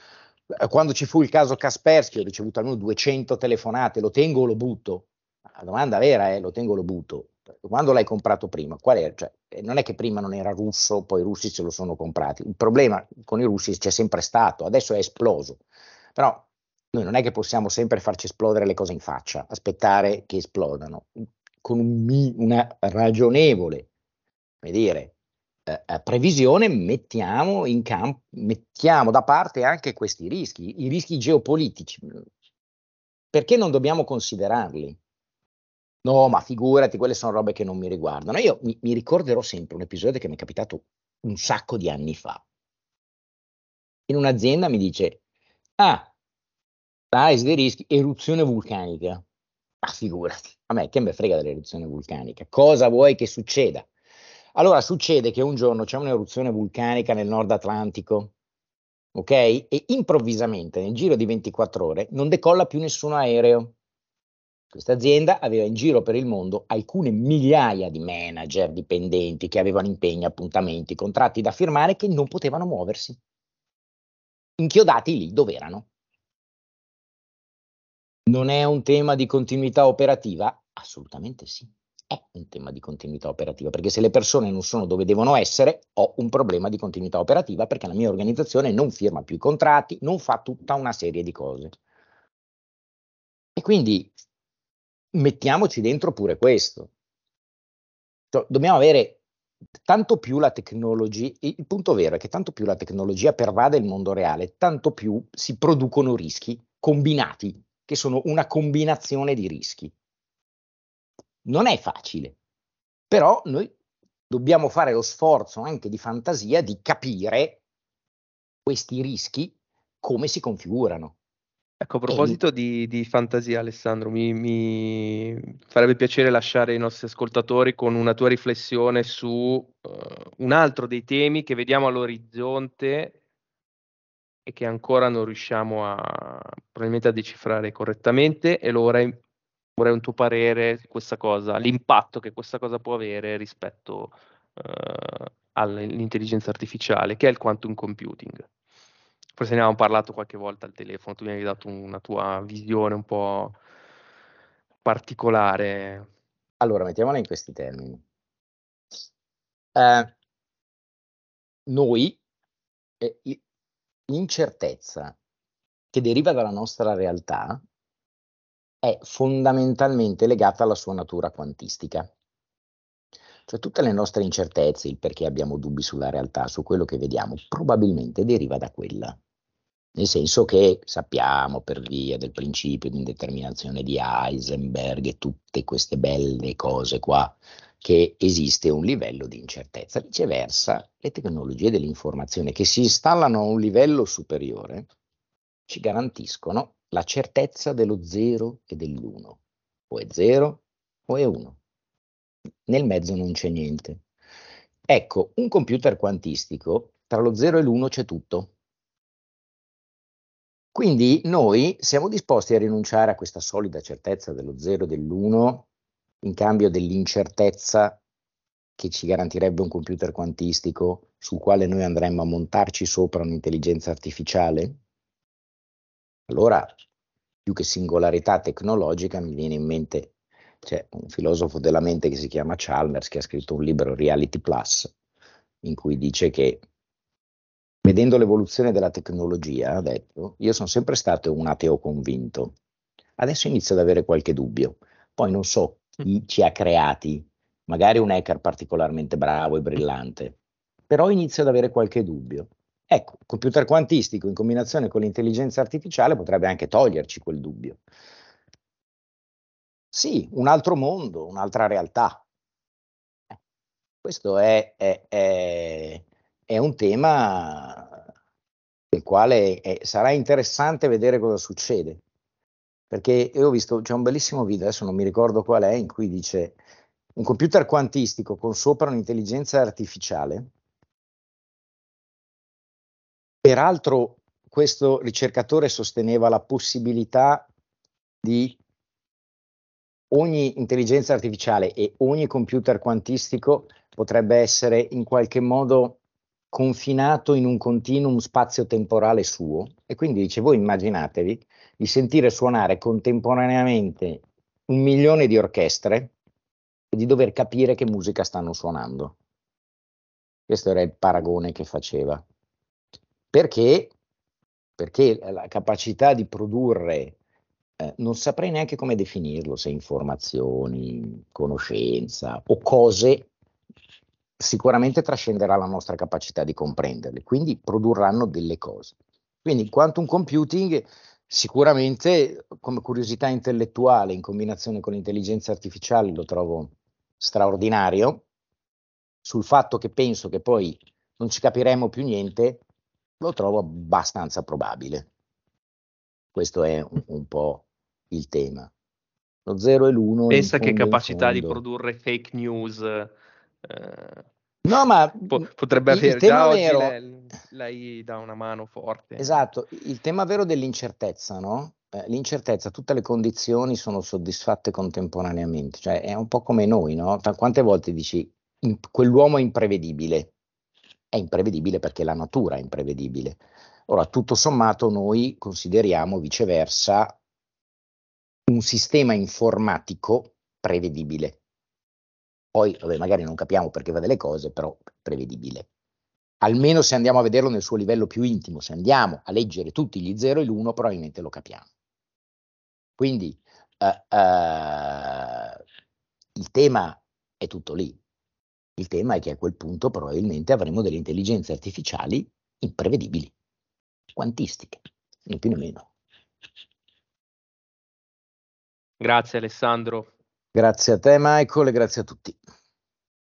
eh, quando ci fu il caso Kaspersky, ho ricevuto almeno 200 telefonate, lo tengo o lo butto? La domanda vera è, lo tengo o lo butto? quando l'hai comprato prima, qual è? Cioè, non è che prima non era russo, poi i russi se lo sono comprati. Il problema con i russi c'è sempre stato, adesso è esploso. Però noi non è che possiamo sempre farci esplodere le cose in faccia, aspettare che esplodano. Con un, una ragionevole, come dire, eh, eh, previsione mettiamo in campo, mettiamo da parte anche questi rischi, i rischi geopolitici. Perché non dobbiamo considerarli? No, ma figurati, quelle sono robe che non mi riguardano. Io mi, mi ricorderò sempre un episodio che mi è capitato un sacco di anni fa. In un'azienda mi dice, ah, analisi dei rischi, eruzione vulcanica. Ma figurati, a me che me frega dell'eruzione vulcanica. Cosa vuoi che succeda? Allora succede che un giorno c'è un'eruzione vulcanica nel nord Atlantico, ok? E improvvisamente, nel giro di 24 ore, non decolla più nessun aereo. Questa azienda aveva in giro per il mondo alcune migliaia di manager, dipendenti che avevano impegni, appuntamenti, contratti da firmare che non potevano muoversi, inchiodati lì dove erano. Non è un tema di continuità operativa? Assolutamente sì, è un tema di continuità operativa, perché se le persone non sono dove devono essere, ho un problema di continuità operativa perché la mia organizzazione non firma più i contratti, non fa tutta una serie di cose. E quindi mettiamoci dentro pure questo. Cioè, dobbiamo avere tanto più la tecnologia, il punto vero è che tanto più la tecnologia pervade il mondo reale, tanto più si producono rischi combinati, che sono una combinazione di rischi. Non è facile, però noi dobbiamo fare lo sforzo anche di fantasia di capire questi rischi come si configurano. Ecco, a proposito di, di fantasia, Alessandro, mi, mi, farebbe piacere lasciare i nostri ascoltatori con una tua riflessione su uh, un altro dei temi che vediamo all'orizzonte e che ancora non riusciamo a, probabilmente a decifrare correttamente e lo vorrei, vorrei un tuo parere su questa cosa, l'impatto che questa cosa può avere rispetto uh, all'intelligenza artificiale, che è il quantum computing. Forse ne avevamo parlato qualche volta al telefono, tu mi hai dato una tua visione un po' particolare. Allora, mettiamola in questi termini. Eh, noi, eh, l'incertezza che deriva dalla nostra realtà è fondamentalmente legata alla sua natura quantistica. Cioè tutte le nostre incertezze, il perché abbiamo dubbi sulla realtà, su quello che vediamo, probabilmente deriva da quella. Nel senso che sappiamo per via del principio di indeterminazione di Heisenberg e tutte queste belle cose qua, che esiste un livello di incertezza. Viceversa, le tecnologie dell'informazione che si installano a un livello superiore ci garantiscono la certezza dello 0 e dell'1. O è 0 o è 1 nel mezzo non c'è niente. Ecco, un computer quantistico, tra lo 0 e l'1 c'è tutto. Quindi noi siamo disposti a rinunciare a questa solida certezza dello 0 e dell'1 in cambio dell'incertezza che ci garantirebbe un computer quantistico sul quale noi andremmo a montarci sopra un'intelligenza artificiale? Allora, più che singolarità tecnologica, mi viene in mente c'è un filosofo della mente che si chiama Chalmers che ha scritto un libro Reality Plus in cui dice che vedendo l'evoluzione della tecnologia, ha detto, io sono sempre stato un ateo convinto. Adesso inizio ad avere qualche dubbio. Poi non so chi ci ha creati, magari un hacker particolarmente bravo e brillante, però inizio ad avere qualche dubbio. Ecco, il computer quantistico in combinazione con l'intelligenza artificiale potrebbe anche toglierci quel dubbio. Sì, un altro mondo, un'altra realtà. Eh, questo è, è, è, è un tema del quale sarà interessante vedere cosa succede. Perché io ho visto, c'è un bellissimo video, adesso non mi ricordo qual è, in cui dice un computer quantistico con sopra un'intelligenza artificiale. Peraltro questo ricercatore sosteneva la possibilità di ogni intelligenza artificiale e ogni computer quantistico potrebbe essere in qualche modo confinato in un continuum spazio-temporale suo e quindi dice voi immaginatevi di sentire suonare contemporaneamente un milione di orchestre e di dover capire che musica stanno suonando. Questo era il paragone che faceva. Perché? Perché la capacità di produrre eh, non saprei neanche come definirlo, se informazioni, conoscenza o cose, sicuramente trascenderà la nostra capacità di comprenderle, quindi produrranno delle cose. Quindi il quantum computing sicuramente come curiosità intellettuale in combinazione con l'intelligenza artificiale lo trovo straordinario, sul fatto che penso che poi non ci capiremo più niente, lo trovo abbastanza probabile. Questo è un, un po' il tema. Lo 0 e l'1. Pensa che capacità di produrre fake news. Eh, no, ma po- potrebbe avere già vero... lei, lei dà una mano forte. Esatto, il tema vero dell'incertezza, no? Eh, l'incertezza, tutte le condizioni sono soddisfatte contemporaneamente, cioè è un po' come noi, no? Quante volte dici in, quell'uomo è imprevedibile? È imprevedibile perché la natura è imprevedibile. Ora, tutto sommato, noi consideriamo viceversa un sistema informatico prevedibile. Poi, vabbè, magari non capiamo perché va delle cose, però prevedibile. Almeno se andiamo a vederlo nel suo livello più intimo, se andiamo a leggere tutti gli 0 e l'1, probabilmente lo capiamo. Quindi uh, uh, il tema è tutto lì. Il tema è che a quel punto probabilmente avremo delle intelligenze artificiali imprevedibili, quantistiche, né più né meno. Grazie Alessandro. Grazie a te Michael e grazie a tutti.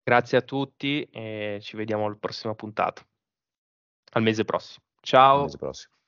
Grazie a tutti e ci vediamo alla prossima puntata. Al mese prossimo. Ciao. Al mese prossimo.